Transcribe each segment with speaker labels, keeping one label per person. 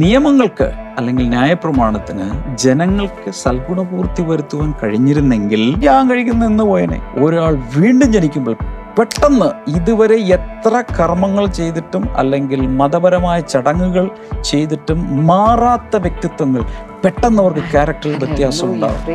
Speaker 1: നിയമങ്ങൾക്ക് അല്ലെങ്കിൽ ന്യായപ്രമാണത്തിന് ജനങ്ങൾക്ക് സൽഗുണപൂർത്തി വരുത്തുവാൻ കഴിഞ്ഞിരുന്നെങ്കിൽ ഞാൻ കഴിക്കുന്ന എന്ന് പോയനെ. ഒരാൾ വീണ്ടും ജനിക്കുമ്പോൾ പെട്ടെന്ന് ഇതുവരെ എത്ര കർമ്മങ്ങൾ ചെയ്തിട്ടും അല്ലെങ്കിൽ മതപരമായ ചടങ്ങുകൾ ചെയ്തിട്ടും മാറാത്ത വ്യക്തിത്വങ്ങൾ പെട്ടെന്ന് അവർക്ക് ക്യാരക്ടറിൽ വ്യത്യാസം ഉണ്ടാകും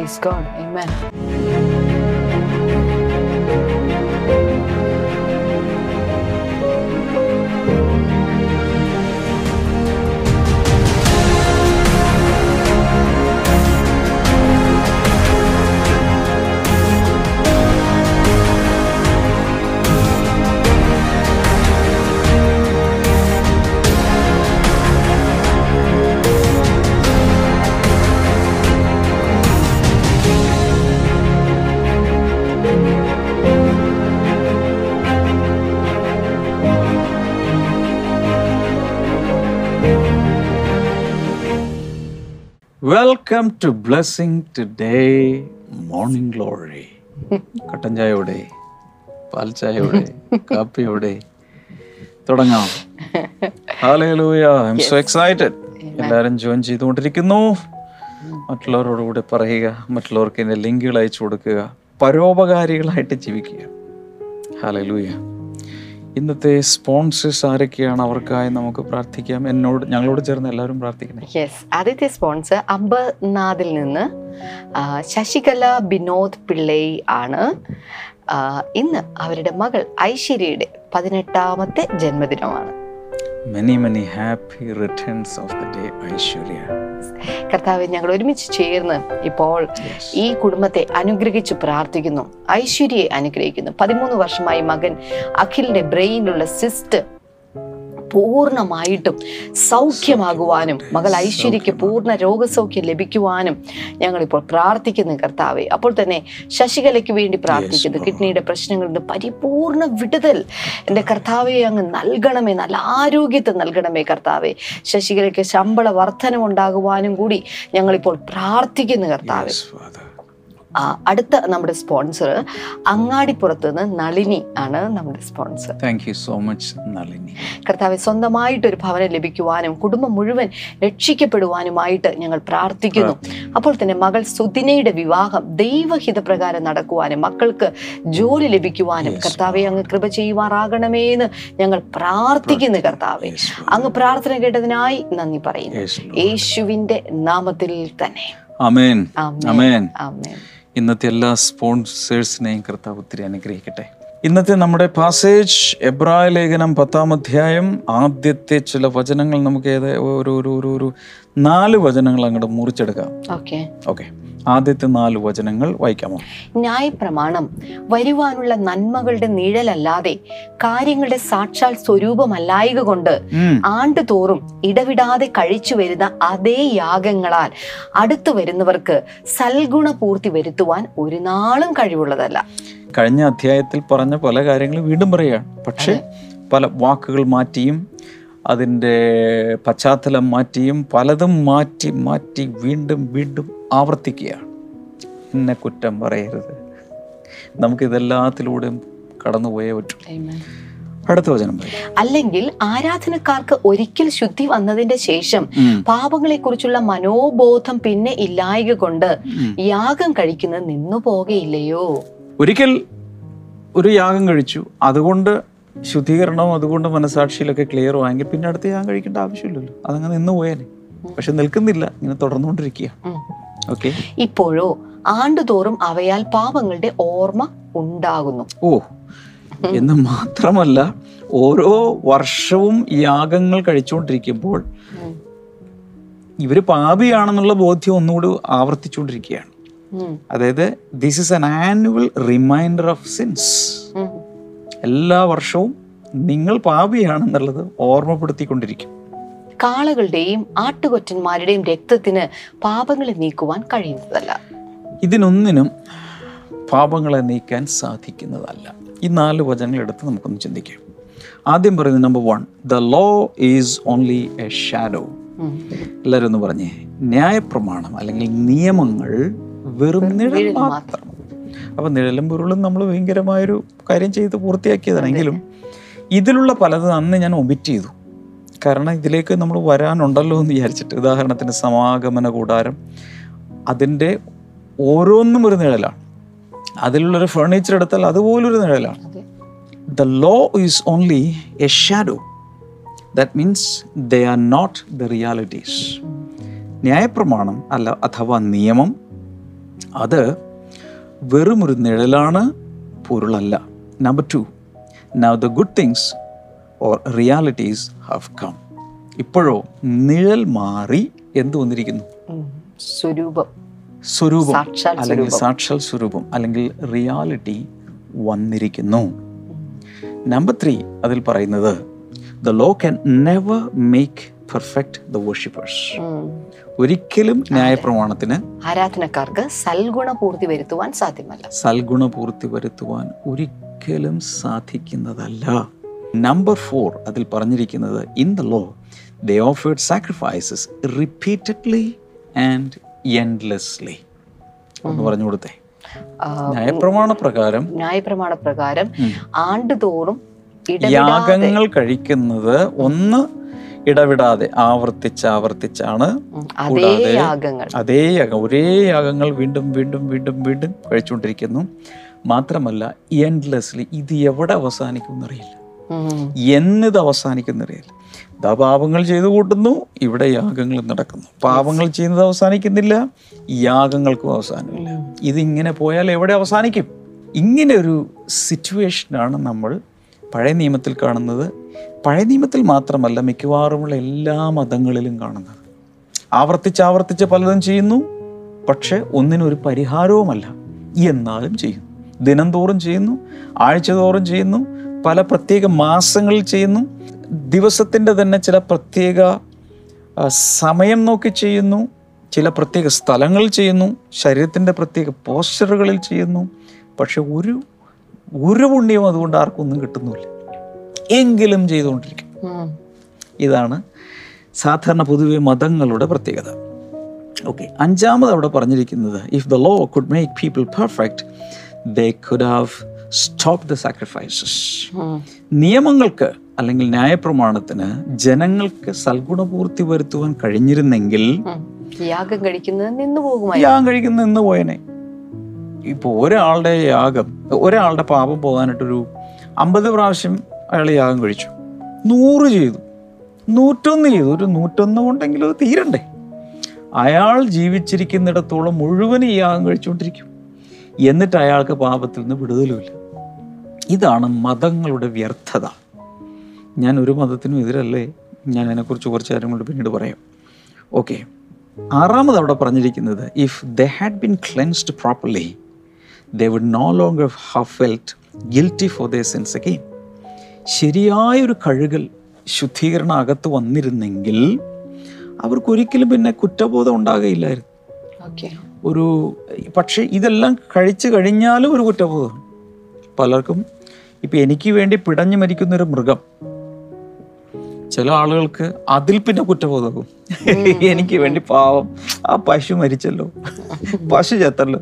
Speaker 1: welcome to blessing today morning glory കട്ടൻ ചായയോടെ പാൽ ചായയോടെ കാപ്പിയോടെ തുടങ്ങാം. Hallelujah I am so excited. എല്ലാവരും ജോയിൻ ചെയ്തുകൊണ്ടിരിക്കുന്നു. മറ്റുള്ളവരോട് കൂടെ പറയുക മറ്റുള്ളവർക്ക് എന്റെ ലിങ്കുകൾ അയച്ചു കൊടുക്കുക പരോപകാരികളായിട്ട് ജീവിക്കുക. ഹാലലൂയ ഇന്നത്തെ സ്പോൺസേഴ്സ് ആരൊക്കെയാണ് അവർക്കായി നമുക്ക് പ്രാർത്ഥിക്കാം? എന്നോട് ഞങ്ങളോട് ചേർന്ന് എല്ലാവരും പ്രാർത്ഥിക്കണേ.
Speaker 2: യെസ് ആദ്യത്തെ സ്പോൺസർ അമ്പനാഥിൽ നിന്ന് ശശികല ബിനോദ് പിള്ളൈ ആണ്. ഇന്ന് അവരുടെ മകൾ ഐശ്വര്യയുടെ പതിനെട്ടാമത്തെ ജന്മദിനമാണ്.
Speaker 1: Many many happy returns of the day Aishwarya.
Speaker 2: കർത്താവ് ഞങ്ങൾ ഒരുമിച്ച് ചേർന്ന് ഇപ്പോൾ ഈ കുടുംബത്തെ അനുഗ്രഹിച്ച് പ്രാർത്ഥിക്കുന്നു. ഐശ്വര്യയെ അനുഗ്രഹിക്കുന്നു. പതിമൂന്ന് വർഷമായി മകൻ അഖിലിന്റെ ബ്രെയിനിലുള്ള സിസ്റ്റ് പൂർണമായിട്ടും സൗഖ്യമാകുവാനും മകൾ ഐശ്വര്യയ്ക്ക് പൂർണ രോഗസൗഖ്യം ലഭിക്കുവാനും ഞങ്ങളിപ്പോൾ പ്രാർത്ഥിക്കുന്നു കർത്താവെ. അപ്പോൾ തന്നെ ശശികലയ്ക്ക് വേണ്ടി പ്രാർത്ഥിക്കുന്നു. കിഡ്നിയുടെ പ്രശ്നങ്ങളിൽ നിന്ന് പരിപൂർണ വിടുതൽ എന്റെ കർത്താവെ അങ്ങ് നൽകണമേ നല്ല ആരോഗ്യത്തെ നൽകണമേ കർത്താവെ. ശശികലയ്ക്ക് ശമ്പള വർധനമുണ്ടാകുവാനും കൂടി ഞങ്ങളിപ്പോൾ പ്രാർത്ഥിക്കുന്നു കർത്താവെ. അടുത്ത നമ്മുടെ സ്പോൺസർ അങ്ങാടിപ്പുറത്ത് നിന്ന് നളിനി ആണ് നമ്മുടെ sponsor
Speaker 1: thank you so much Nalini.
Speaker 2: കർത്താവ് സ്വന്തമായിട്ട് ഒരു ഭവനം ലഭിക്കുവാനും കുടുംബം മുഴുവൻ രക്ഷിക്കപ്പെടുവാനുമായിട്ട് ഞങ്ങൾ പ്രാർത്ഥിക്കുന്നു. അപ്പോൾ തന്നെ മകൾ സുദിനയുടെ വിവാഹം ദൈവഹിതപ്രകാരം നടക്കുവാനും മക്കൾക്ക് ജോലി ലഭിക്കുവാനും കർത്താവെ അങ്ങ് കൃപ ചെയ്യുമാറാകണമേ എന്ന് ഞങ്ങൾ പ്രാർത്ഥിക്കുന്നു കർത്താവെ. അങ്ങ് പ്രാർത്ഥന കേട്ടതിനായി നന്ദി പറയുന്നു. യേശുവിന്റെ നാമത്തിൽ തന്നെ.
Speaker 1: Amen.
Speaker 2: ആമേൻ.
Speaker 1: Amen. ഇന്നത്തെ എല്ലാ സ്പോൺസേഴ്സിനെയും കർത്താവ് ഒത്തിരി അനുഗ്രഹിക്കട്ടെ. ഇന്നത്തെ നമ്മുടെ പാസേജ് എബ്രായ ലേഖനം പത്താം അധ്യായം ആദ്യത്തെ ചില വചനങ്ങൾ നമുക്ക് ഏത് ഒരു ഒരു ഒരു ഒരു നാല് വചനങ്ങൾ അങ്ങോട്ട് മുറിച്ചെടുക്കാം.
Speaker 2: ഓക്കെ
Speaker 1: ഓക്കെ ആദ്യത്തെ നാല് വചനങ്ങൾ വായിക്കാമോ?
Speaker 2: ന്യായ പ്രമാണം വരുവാനുള്ള നന്മകളുടെ നിഴലല്ലാതെ കാര്യങ്ങളുടെ സാക്ഷാൽ സ്വരൂപമല്ലായക കൊണ്ട്. ആണ്ടുതോറും ഇടവിടാതെ കഴിച്ചു വരുന്ന അതേ യാഗങ്ങളാൽ അടുത്തു വരുന്നവർക്ക് സൽഗുണപൂർത്തി വരുത്തുവാൻ ഒരു നാളും കഴിവുള്ളതല്ല.
Speaker 1: കഴിഞ്ഞ അധ്യായത്തിൽ പറഞ്ഞ പല കാര്യങ്ങളും വീണ്ടും പറയുകയാണ്. പക്ഷേ പല വാക്കുകൾ മാറ്റിയും അതിന്റെ പശ്ചാത്തലം മാറ്റിയും പലതും മാറ്റി മാറ്റി വീണ്ടും വീണ്ടും ആവർത്തിക്കുകയാണ്. എന്നെ കുറ്റം പറയരുത്. നമുക്കിതെല്ലാത്തിലൂടെയും കടന്നുപോയേ പറ്റൂ. അടുത്ത വചനം
Speaker 2: അല്ലെങ്കിൽ ആരാധനക്കാർക്ക് ഒരിക്കൽ ശുദ്ധി വന്നതിന്റെ ശേഷം. പാപങ്ങളെ കുറിച്ചുള്ള മനോബോധം പിന്നെ ഇല്ലായക കൊണ്ട് യാഗം കഴിക്കുന്നത് നിന്നു പോകയില്ലയോ?
Speaker 1: ഒരിക്കൽ ഒരു യാഗം കഴിച്ചു. അതുകൊണ്ട് ശുദ്ധീകരണവും അതുകൊണ്ട് മനസാക്ഷിയിലൊക്കെ ക്ലിയർ ആയെങ്കിൽ പിന്നെ അടുത്ത യാഗം കഴിക്കേണ്ട ആവശ്യമില്ലല്ലോ. അതങ്ങനെ നിന്ന് പോയാലേ പക്ഷെ നിൽക്കുന്നില്ല. ഇങ്ങനെ തുടർന്നുകൊണ്ടിരിക്കുക
Speaker 2: ഇപ്പോഴോ ആണ്ടുതോറും അവയാൽ പാപങ്ങളുടെ ഓർമ്മ ഉണ്ടാകുന്നു.
Speaker 1: ഓ എന്ന് മാത്രമല്ല ഓരോ വർഷവും യാഗങ്ങൾ കഴിച്ചുകൊണ്ടിരിക്കുമ്പോൾ. ഇവർ പാപിയാണെന്നുള്ള ബോധ്യം ഒന്നുകൂടി ആവർത്തിച്ചുകൊണ്ടിരിക്കുകയാണ്. അതായത് this is an annual reminder of sins എല്ലാ വർഷവും നിങ്ങൾ പാപിയാണെന്നുള്ളത് ഓർമ്മപ്പെടുത്തിക്കൊണ്ടിരിക്കും.
Speaker 2: കാളകളുടെയും ആട്ടുകൊറ്റന്മാരുടെയും രക്തത്തിന് പാപങ്ങളെ നീക്കുവാൻ കഴിയുന്നതല്ല.
Speaker 1: ഇതിനൊന്നിനും പാപങ്ങളെ നീക്കാൻ സാധിക്കുന്നതല്ല. ഈ നാല് വചനങ്ങൾ എടുത്ത് നമുക്കൊന്ന് ചിന്തിക്കാം. ആദ്യം പറയുന്നത് number one the law is only a shadow എല്ലാവരും ഒന്ന് പറഞ്ഞേ. ന്യായപ്രമാണം അല്ലെങ്കിൽ നിയമങ്ങൾ വെറും നിഴൽ മാത്രം. അപ്പൊ നിഴലും പൊരുളും നമ്മൾ ഭയങ്കരമായൊരു കാര്യം ചെയ്ത് പൂർത്തിയാക്കിയതാണെങ്കിലും ഇതിലുള്ള പലതും അന്ന് ഞാൻ ഒമിറ്റ് ചെയ്തു. കാരണം ഇതിലേക്ക് നമ്മൾ വരാനുണ്ടല്ലോ എന്ന് വിചാരിച്ചിട്ട് ഉദാഹരണത്തിന് സമാഗമന കൂടാരം അതിന്റെ ഓരോന്നും ഒരു നിഴലാണ്. അതിലുള്ളൊരു ഫർണിച്ചർ എടുത്താൽ അതുപോലൊരു നിഴലാണ്. The law is only a shadow that means they are not the realities ന്യായപ്രമാണം അല്ല അഥവാ നിയമം അത് വെറുമൊരു നിഴലാണ് പൊരുളല്ല. Number two now the good things or realities have come ഇപ്പോഴോ നിഴൽ മാറി എന്ത് വന്നിരിക്കുന്നു?
Speaker 2: സ്വരൂപം.
Speaker 1: സ്വരൂപം. അല്ലെങ്കിൽ സാക്ഷാൽ സ്വരൂപം. അല്ലെങ്കിൽ റിയാലിറ്റി വന്നിരിക്കുന്നു. നമ്പർ ത്രീ അതിൽ പറയുന്നത് the law can never make perfect the worshippers
Speaker 2: ഒരിക്കലും
Speaker 1: ഒരിക്കലും ന്യായപ്രമാണത്തിന്
Speaker 2: ആരാധനക്കാർക്ക് സൽഗുണപൂർത്തി വരുത്തുവാൻ സാധ്യമല്ല.
Speaker 1: സൽഗുണപൂർത്തി വരുത്തുവാൻ ഒരിക്കലും സാധിക്കുന്നതല്ല. നമ്പർ ഫോർ അതിൽ പറഞ്ഞിരിക്കുന്നത് in the law they offered sacrifices repeatedly and endlessly ഒന്ന് പറഞ്ഞു കൊടുത്തേ. ന്യായപ്രമാണ പ്രകാരം
Speaker 2: ന്യായപ്രമാണ പ്രകാരം ആണ്ടുതോറും
Speaker 1: യാഗങ്ങൾ കഴിക്കുന്നത് ഒന്ന് ഇടവിടാതെ ആവർത്തിച്ച് ആവർത്തിച്ചാണ് കൂടാതെ അതേ യാഗം ഒരേ യാഗങ്ങൾ വീണ്ടും വീണ്ടും വീണ്ടും വീണ്ടും കഴിച്ചുകൊണ്ടിരിക്കുന്നു. മാത്രമല്ല എൻഡ്ലെസ്ലി ഇത് എവിടെ അവസാനിക്കും എന്നറിയില്ല. എന്നിത് അവസാനിക്കും എന്നറിയില്ല ഇതാ പാപങ്ങൾ ചെയ്തു കൂട്ടുന്നു ഇവിടെ യാഗങ്ങൾ നടക്കുന്നു. പാപങ്ങൾ ചെയ്യുന്നത് അവസാനിക്കുന്നില്ല യാഗങ്ങൾക്കും അവസാനമില്ല. ഇതിങ്ങനെ പോയാൽ എവിടെ അവസാനിക്കും? ഇങ്ങനെ ഒരു സിറ്റുവേഷനാണ് നമ്മൾ പഴയ നിയമത്തിൽ കാണുന്നത്. പഴയ നിയമത്തിൽ മാത്രമല്ല മിക്കവാറുമുള്ള എല്ലാ മതങ്ങളിലും കാണുന്നത്. ആവർത്തിച്ച് ആവർത്തിച്ച് പലതും ചെയ്യുന്നു പക്ഷെ ഒന്നിനൊരു പരിഹാരവുമല്ല. എന്നാലും ചെയ്യുന്നു. ദിനം തോറും ചെയ്യുന്നു ആഴ്ച തോറും ചെയ്യുന്നു പല പ്രത്യേക മാസങ്ങളിൽ ചെയ്യുന്നു. ദിവസത്തിന്റെ തന്നെ ചില പ്രത്യേക സമയം നോക്കി ചെയ്യുന്നു. ചില പ്രത്യേക സ്ഥലങ്ങളിൽ ചെയ്യുന്നു. ശരീരത്തിന്റെ പ്രത്യേക പോസ്റ്ററുകളിൽ ചെയ്യുന്നു. പക്ഷെ ഒരു ഒരു പുണ്യവും അതുകൊണ്ട് ആർക്കും ഒന്നും കിട്ടുന്നില്ല. എങ്കിലും ചെയ്തുകൊണ്ടിരിക്കും. ഇതാണ് സാധാരണ പൊതുവെ മതങ്ങളുടെ പ്രത്യേകത. ഓക്കെ അഞ്ചാമത് അവിടെ പറഞ്ഞിരിക്കുന്നത് if the law could make people perfect they could have stop the sacrifices നിയമങ്ങൾക്ക് അല്ലെങ്കിൽ ന്യായപ്രമാണത്തിന് ജനങ്ങൾക്ക് സൽഗുണപൂർത്തി വരുത്തുവാൻ കഴിഞ്ഞിരുന്നെങ്കിൽ.
Speaker 2: യാഗം കഴിക്കുന്നത് നിന്നു പോകുമായി
Speaker 1: യാഗം കഴിക്കുന്ന നിന്ന് പോയനെ. ഇപ്പോൾ ഒരാളുടെ യാഗം ഒരാളുടെ പാപം പോകാനായിട്ടൊരു അമ്പത് പ്രാവശ്യം അയാൾ യാഗം കഴിച്ചു. നൂറ് ചെയ്തു. നൂറ്റൊന്ന് ചെയ്തു. ഒരു നൂറ്റൊന്ന് കൊണ്ടെങ്കിലും അത് തീരണ്ടേ. അയാൾ ജീവിച്ചിരിക്കുന്നിടത്തോളം മുഴുവൻ ഈ യാഗം കഴിച്ചുകൊണ്ടിരിക്കും. എന്നിട്ട് അയാൾക്ക് പാപത്തിൽ നിന്ന് വിടുതലുമില്ല. ഇതാണ് മതങ്ങളുടെ വ്യർത്ഥത. ഞാൻ ഒരു മതത്തിനും എതിരല്ലേ? ഞാൻ അതിനെക്കുറിച്ച് കുറച്ച് കാര്യങ്ങളോട് പിന്നീട് പറയാം. ഓക്കെ ആറാമത് അവിടെ പറഞ്ഞിരിക്കുന്നത് if the had been cleansed properly the would no long have felt guilty for the sense again ശരിയായൊരു കഴുകൽ ശുദ്ധീകരണം അകത്ത് വന്നിരുന്നെങ്കിൽ അവർക്കൊരിക്കലും പിന്നെ കുറ്റബോധം ഉണ്ടാകുകയില്ലായിരുന്നു ഒരു പക്ഷേ ഇതെല്ലാം കഴിച്ചു കഴിഞ്ഞാലും ഒരു കുറ്റബോധം. പലർക്കും ഇപ്പം എനിക്ക് വേണ്ടി പിടഞ്ഞു മരിക്കുന്നൊരു മൃഗം. ചില ആളുകൾക്ക് അതിൽ പിന്നെ കുറ്റബോധവും എനിക്ക് വേണ്ടി പാവം. ആ പശു മരിച്ചല്ലോ. പശു ചത്തല്ലോ.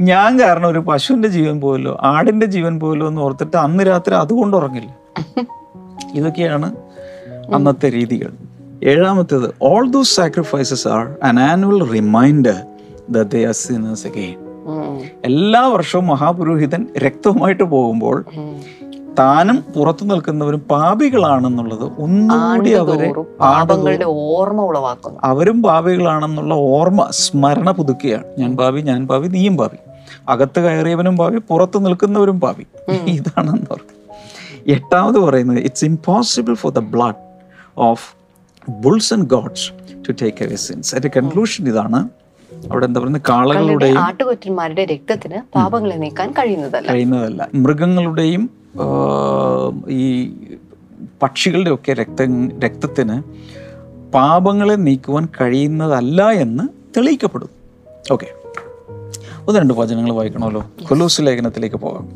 Speaker 1: ഞാൻ കാരണം ഒരു പശുവിന്റെ ജീവൻ പോയല്ലോ ആടിന്റെ ജീവൻ പോയല്ലോ എന്ന് ഓർത്തിട്ട് അന്ന് രാത്രി അതുകൊണ്ട് ഉറങ്ങില്ല. ഇതൊക്കെയാണ് അന്നത്തെ രീതികൾ. ഏഴാമത്തേത് all those sacrifices are an annual reminder the they are sinners again. എല്ലാ വർഷവും മഹാപുരോഹിതൻ രക്തവുമായിട്ട് പോകുമ്പോൾ താനും പുറത്തു നിൽക്കുന്നവരും പാപികളാണെന്നുള്ളത് ഒന്നുകൂടി അവരെ
Speaker 2: പാപങ്ങളുടെ ഓർമ്മ ഉളവാക്കും
Speaker 1: അവരും പാപികളാണെന്നുള്ള ഓർമ്മ സ്മരണ പുതുക്കുകയാണ് ഞാൻ പാപി ഞാൻ പാപി നീയും പാപി. അകത്ത് കയറിയവനും പാപി പുറത്തു നിൽക്കുന്നവരും പാപി. ഇതാണെന്ന് പറയുന്നത് എട്ടാമത് പറയുന്നത് it's impossible for the blood of bulls and goats to take a sins അതിന്റെ കൺക്ലൂഷൻ ഇതാണ്. അവിടെ എന്താ പറയുന്നത്? കാളകളുടെയും
Speaker 2: ആട്ടുകൊറ്റന്മാരുടെ രക്തത്തിന് പാപങ്ങളെ നീക്കാൻ കഴിയുന്നതല്ല.
Speaker 1: കഴിയുന്നതല്ല. മൃഗങ്ങളുടെയും ഈ പക്ഷികളുടെ ഒക്കെ രക്ത രക്തത്തിന് പാപങ്ങളെ നീക്കുവാൻ കഴിയുന്നതല്ല എന്ന് തെളിയിക്കപ്പെടും. ഓക്കെ. ഒന്ന് രണ്ട് വചനങ്ങൾ വായിക്കണമല്ലോ. കൊലോസ് ലേഖനത്തിലേക്ക് പോകാം.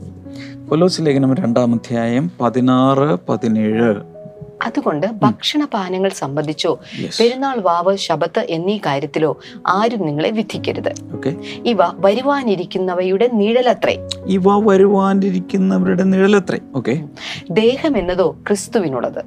Speaker 1: കൊലോസ് ലേഖനം രണ്ടാം അധ്യായം പതിനാറ് പതിനേഴ്.
Speaker 2: അതുകൊണ്ട് ഭക്ഷണപാനങ്ങൾ സംബന്ധിച്ചോ. പെരുന്നാൾ വാവ് ശബത്ത് എന്നീ കാര്യത്തിലോ ആരും നിങ്ങളെ വിധിക്കരുത്. ഇവ വരുവാനിരിക്കുന്നവയുടെ നിഴലത്രേ.
Speaker 1: ഇവ വരുവാനിരിക്കുന്നവരുടെ നിഴലത്രേ. ഓക്കെ
Speaker 2: ദേഹം എന്നതോ ക്രിസ്തുവിനുള്ളത്.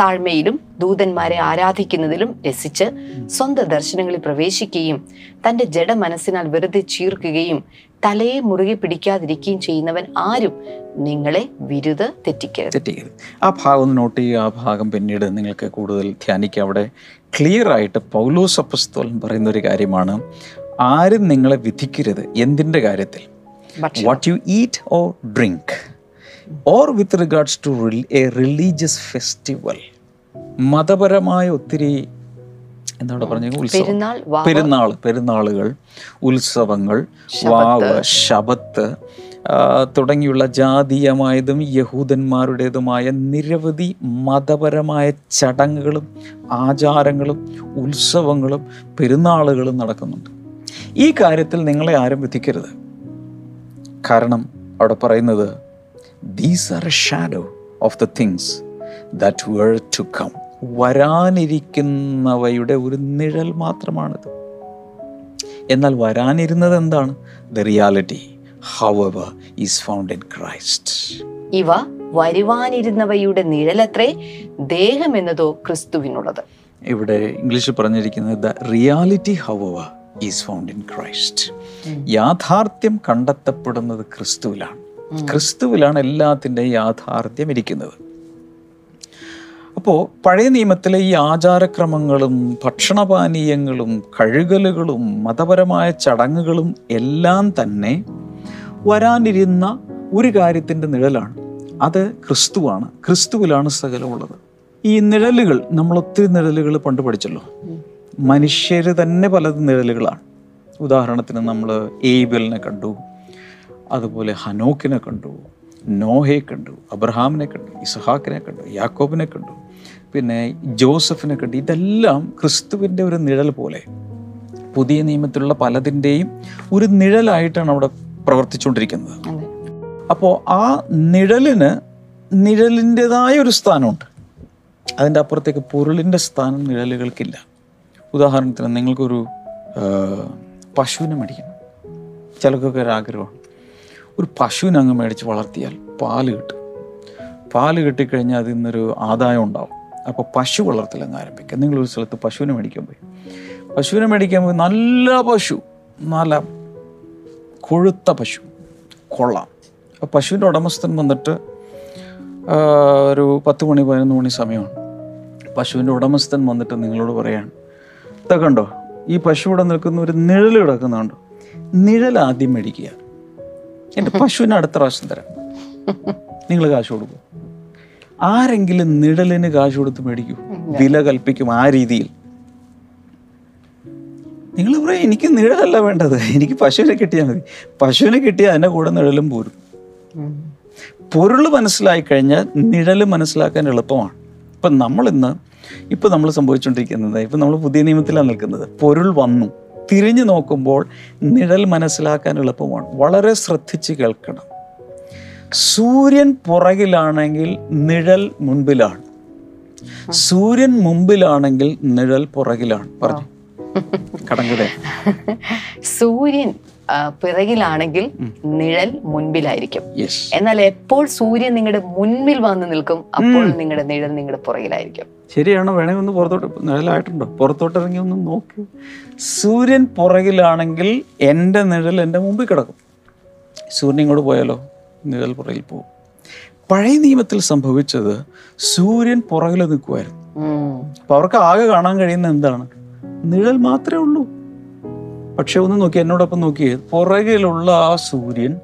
Speaker 2: താഴ്മയിലും ദൂതന്മാരെ ആരാധിക്കുന്നതിലും രസിച്ച് സ്വന്തം ദർശനങ്ങളിൽ പ്രവേശിക്കുകയും തന്റെ ജഡ മനസ്സിനാൽ വെറുതെ ചീർക്കുകയും തലയെ മുറുകെ പിടിക്കാതിരിക്കുകയും ചെയ്യുന്നവൻ ആരും നിങ്ങളെ വിരുത് തെറ്റിക്കരുത്.
Speaker 1: തെറ്റിക്കരുത്. ആ ഭാഗം ഒന്ന് നോട്ട് ചെയ്യുക. ആ ഭാഗം പിന്നീട് നിങ്ങൾക്ക് കൂടുതൽ ധ്യാനിക്കുക അവിടെ ക്ലിയർ ആയിട്ട് പൗലോസ് അപ്പസ്തോലൻ പറയുന്ന ഒരു കാര്യമാണ്. ആരും നിങ്ങളെ വിധിക്കരുത്. എന്തിന്റെ കാര്യത്തിൽ? What you eat or drink or with regards to a religious festival മതപരമായ ഒത്തിരി എന്താണ് പറഞ്ഞത്? ഉത്സവം.
Speaker 2: പെരുന്നാൾ
Speaker 1: പെരുന്നാളുകൾ ഉത്സവങ്ങൾ. വാവ് ശബത്ത് തുടങ്ങിയുള്ള ജാതീയമായതും യഹൂദന്മാരുടേതുമായ നിരവധി മതപരമായ ചടങ്ങുകളും ആചാരങ്ങളും ഉത്സവങ്ങളും പെരുന്നാളുകളും നടക്കുന്നുണ്ട്. ഈ കാര്യത്തിൽ നിങ്ങളെ ആരും വിധിക്കരുത്. കാരണം അവിടെ പറയുന്നത് these are a shadow of the things that were to come വരാനിരിക്കുന്നവയുടെ ഒരു നിഴൽ മാത്രമാണിത്. എന്നാൽ വരാനിരുന്നത് എന്താണ്? The reality however is found in Christ
Speaker 2: ഇവ വരുവാനിരുന്നവയുടെ നിഴലത്രേ ദേഹം എന്നതോ ക്രിസ്തുവിനുള്ളത്.
Speaker 1: ഇവിടെ ഇംഗ്ലീഷിൽ പറഞ്ഞിരിക്കുന്നത് the reality however is found in Christ യാഥാർത്ഥ്യം കണ്ടെത്തപ്പെടുന്നത് ക്രിസ്തുവിലാണ്. ക്രിസ്തുവിലാണ് എല്ലാത്തിന്റെ യാഥാർത്ഥ്യം ഇരിക്കുന്നത്. അപ്പോൾ പഴയ നിയമത്തിലെ ഈ ആചാരക്രമങ്ങളും ഭക്ഷണപാനീയങ്ങളും കഴുകലുകളും മതപരമായ ചടങ്ങുകളും എല്ലാം തന്നെ വരാനിരുന്ന ഒരു കാര്യത്തിന്റെ നിഴലാണ്. അത് ക്രിസ്തുവാണ്. ക്രിസ്തുവിലാണ് സകലമുള്ളത്. ഈ നിഴലുകൾ നമ്മൾ ഒത്തിരി നിഴലുകൾ പണ്ട് പഠിച്ചല്ലോ. മനുഷ്യർ തന്നെ പലത് നിഴലുകളാണ്. ഉദാഹരണത്തിന് നമ്മൾ ഏബലിനെ കണ്ടു. അതുപോലെ ഹനോക്കിനെ കണ്ടു നോഹയെ കണ്ടു അബ്രഹാമിനെ കണ്ടു ഇസഹാക്കിനെ കണ്ടു യാക്കോബിനെ കണ്ടു പിന്നെ ജോസഫിനെ കണ്ടു. ഇതെല്ലാം ക്രിസ്തുവിന്റെ ഒരു നിഴൽ പോലെ പുതിയ നിയമത്തിലുള്ള പലതിന്റെയും ഒരു നിഴലായിട്ടാണ് അവിടെ പ്രവർത്തിച്ചുകൊണ്ടിരിക്കുന്നത്. അപ്പോൾ ആ നിഴലിന് നിഴലിന്റെതായ ഒരു സ്ഥാനമുണ്ട്. അതിന്റെ അപ്പുറത്തേക്ക് പൊരുളിന്റെ സ്ഥാനം നിഴലുകൾക്കില്ല. ഉദാഹരണത്തിന് നിങ്ങൾക്കൊരു പശുവിനെ മടിക്കണം. ചിലർക്കൊക്കെ ഒരു ആഗ്രഹമാണ് ഒരു പശുവിനെ അങ്ങ് മേടിച്ച് വളർത്തിയാൽ പാൽ കിട്ടും. പാൽ കിട്ടിക്കഴിഞ്ഞാൽ അതിൽ നിന്നൊരു ആദായം ഉണ്ടാവും. അപ്പോൾ പശു വളർത്തൽ അങ്ങ് ആരംഭിക്കുക. നിങ്ങളൊരു സ്ഥലത്ത് പശുവിനെ മേടിക്കാൻ പോയി. പശുവിനെ മേടിക്കാൻ പോയി. നല്ല പശു. നല്ല കൊഴുത്ത പശു. കൊള്ളാം. അപ്പോൾ പശുവിന്റെ ഉടമസ്ഥൻ വന്നിട്ട് ഒരു പത്ത് മണി പതിനൊന്ന് മണി സമയമാണ്. പശുവിന്റെ ഉടമസ്ഥൻ വന്നിട്ട് നിങ്ങളോട് പറയാണ് ഇതൊക്കെ കണ്ടോ ഈ പശു ഇവിടെ നിൽക്കുന്ന ഒരു നിഴൽ കിടക്കുന്നുണ്ടോ. നിഴൽ ആദ്യം മേടിക്കുക. എന്റെ പശുവിന് അടുത്ത പ്രാവശ്യം തരാം. നിങ്ങൾ കാശ് കൊടുക്കും. ആരെങ്കിലും നിഴലിന് കാശ് കൊടുത്ത് മേടിക്കൂ. വില കൽപ്പിക്കും ആ രീതിയിൽ. നിങ്ങൾ പറയും എനിക്ക് നിഴലല്ല വേണ്ടത്. എനിക്ക് പശുവിനെ കിട്ടിയാൽ മതി. പശുവിനെ കിട്ടിയാൽ അതിന്റെ കൂടെ നിഴലും പോരും. പൊരുൾ മനസ്സിലായി കഴിഞ്ഞാൽ നിഴൽ മനസ്സിലാക്കാൻ എളുപ്പമാണ്. ഇപ്പം നമ്മളിന്ന് ഇപ്പം നമ്മൾ സംഭവിച്ചുകൊണ്ടിരിക്കുന്നത് ഇപ്പം നമ്മൾ പുതിയ നിയമത്തിലാണ് നിൽക്കുന്നത്. പൊരുൾ വന്നു. തിരിഞ്ഞു നോക്കുമ്പോൾ നിഴൽ മനസ്സിലാക്കാൻ എളുപ്പമാണ്. വളരെ ശ്രദ്ധിച്ച് കേൾക്കണം. സൂര്യൻ പുറകിലാണെങ്കിൽ നിഴൽ മുൻപിലാണ്. സൂര്യൻ മുമ്പിലാണെങ്കിൽ നിഴൽ പുറകിലാണ്. പറഞ്ഞു. കടങ്കഥ.
Speaker 2: സൂര്യൻ പിറകിലാണെങ്കിൽ നിഴൽ മുൻപിലായിരിക്കും. എന്നാൽ എപ്പോൾ സൂര്യൻ നിങ്ങളുടെ മുൻപിൽ വന്ന് നിൽക്കും അപ്പോൾ നിങ്ങളുടെ നിഴൽ നിങ്ങളുടെ പുറകിലായിരിക്കും.
Speaker 1: ശരിയാണോ? വേണമെങ്കിൽ ഒന്ന് പുറത്തോട്ട് നിഴലായിട്ടുണ്ടോ. പുറത്തോട്ട് ഇറങ്ങി ഒന്ന് നോക്ക്. സൂര്യൻ പുറകിലാണെങ്കിൽ എന്റെ നിഴൽ എന്റെ മുമ്പിൽ കിടക്കും. സൂര്യൻ ഇങ്ങോട്ട് പോയാലോ? നിഴൽ പുറകിൽ പോകും. പഴയ നിയമത്തിൽ സംഭവിച്ചത് സൂര്യൻ പുറകിൽ നിൽക്കുമായിരുന്നു.
Speaker 2: അപ്പം
Speaker 1: അപ്പോൾ അവർക്ക് ആകെ കാണാൻ കഴിയുന്ന എന്താണ്? നിഴൽ മാത്രമേ ഉള്ളൂ. പക്ഷെ ഒന്ന് നോക്കി എന്നോടൊപ്പം നോക്കി. പുറകിലുള്ള ആ സൂര്യൻ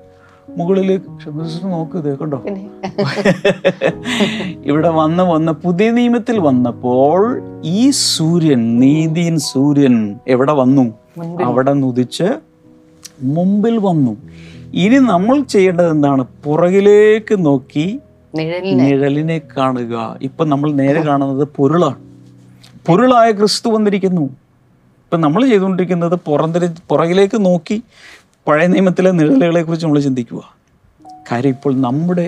Speaker 1: മുകളിലേക്ക് ക്ഷമിച്ചിട്ട് നോക്കുക കണ്ടോ? ഇവിടെ വന്ന് വന്ന് പുതിയ നിയമത്തിൽ വന്നപ്പോൾ ഈ സൂര്യൻ നീതിയൻ സൂര്യൻ എവിടെ വന്നു? അവിടെ നുദിച്ച് മുമ്പിൽ വന്നു. ഇനി നമ്മൾ ചെയ്യേണ്ടത് എന്താണ്? പുറകിലേക്ക് നോക്കി
Speaker 2: നിഴലിനെ
Speaker 1: കാണുക. ഇപ്പൊ നമ്മൾ നേരെ കാണുന്നത് പൊരുളാണ്. പൊരുളായ ക്രിസ്തു വന്നിരിക്കുന്നു. ഇപ്പൊ നമ്മൾ ചെയ്തുകൊണ്ടിരിക്കുന്നത് പുറന്തിരി പുറകിലേക്ക് നോക്കി പഴയ നിയമത്തിലെ നിഴലുകളെക്കുറിച്ച് നമ്മൾ ചിന്തിക്കുക. കാര്യം ഇപ്പോൾ നമ്മുടെ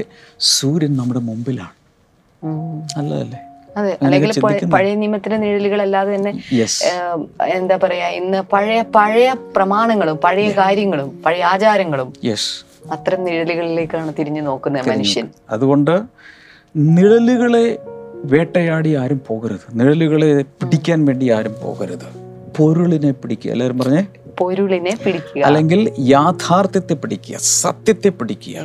Speaker 1: സൂര്യൻ നമ്മുടെ മുമ്പിലാണ്. നല്ലതല്ലേ?
Speaker 2: അതെ അല്ലെങ്കിൽ പഴയ നിയമത്തിലെ നിഴലുകൾ അല്ലാതെ തന്നെ എന്താ പറയാ ഇന്ന് പഴയ പഴയ പ്രമാണങ്ങളും പഴയ കാര്യങ്ങളും പഴയ ആചാരങ്ങളും അത്തരം നിഴലുകളിലേക്കാണ് തിരിഞ്ഞു നോക്കുന്നത് മനുഷ്യൻ.
Speaker 1: അതുകൊണ്ട് നിഴലുകളെ വേട്ടയാടി ആരും പോകരുത്. നിഴലുകളെ പിടിക്കാൻ വേണ്ടി ആരും പോകരുത്. പൊരുളിനെ പിടിക്കുക. എല്ലാവരും പറഞ്ഞേ?
Speaker 2: പൊരുളിനെ പിടിക്കുക.
Speaker 1: അല്ലെങ്കിൽ യാഥാർത്ഥ്യത്തെ പിടിക്കുക സത്യത്തെ പിടിക്കുക.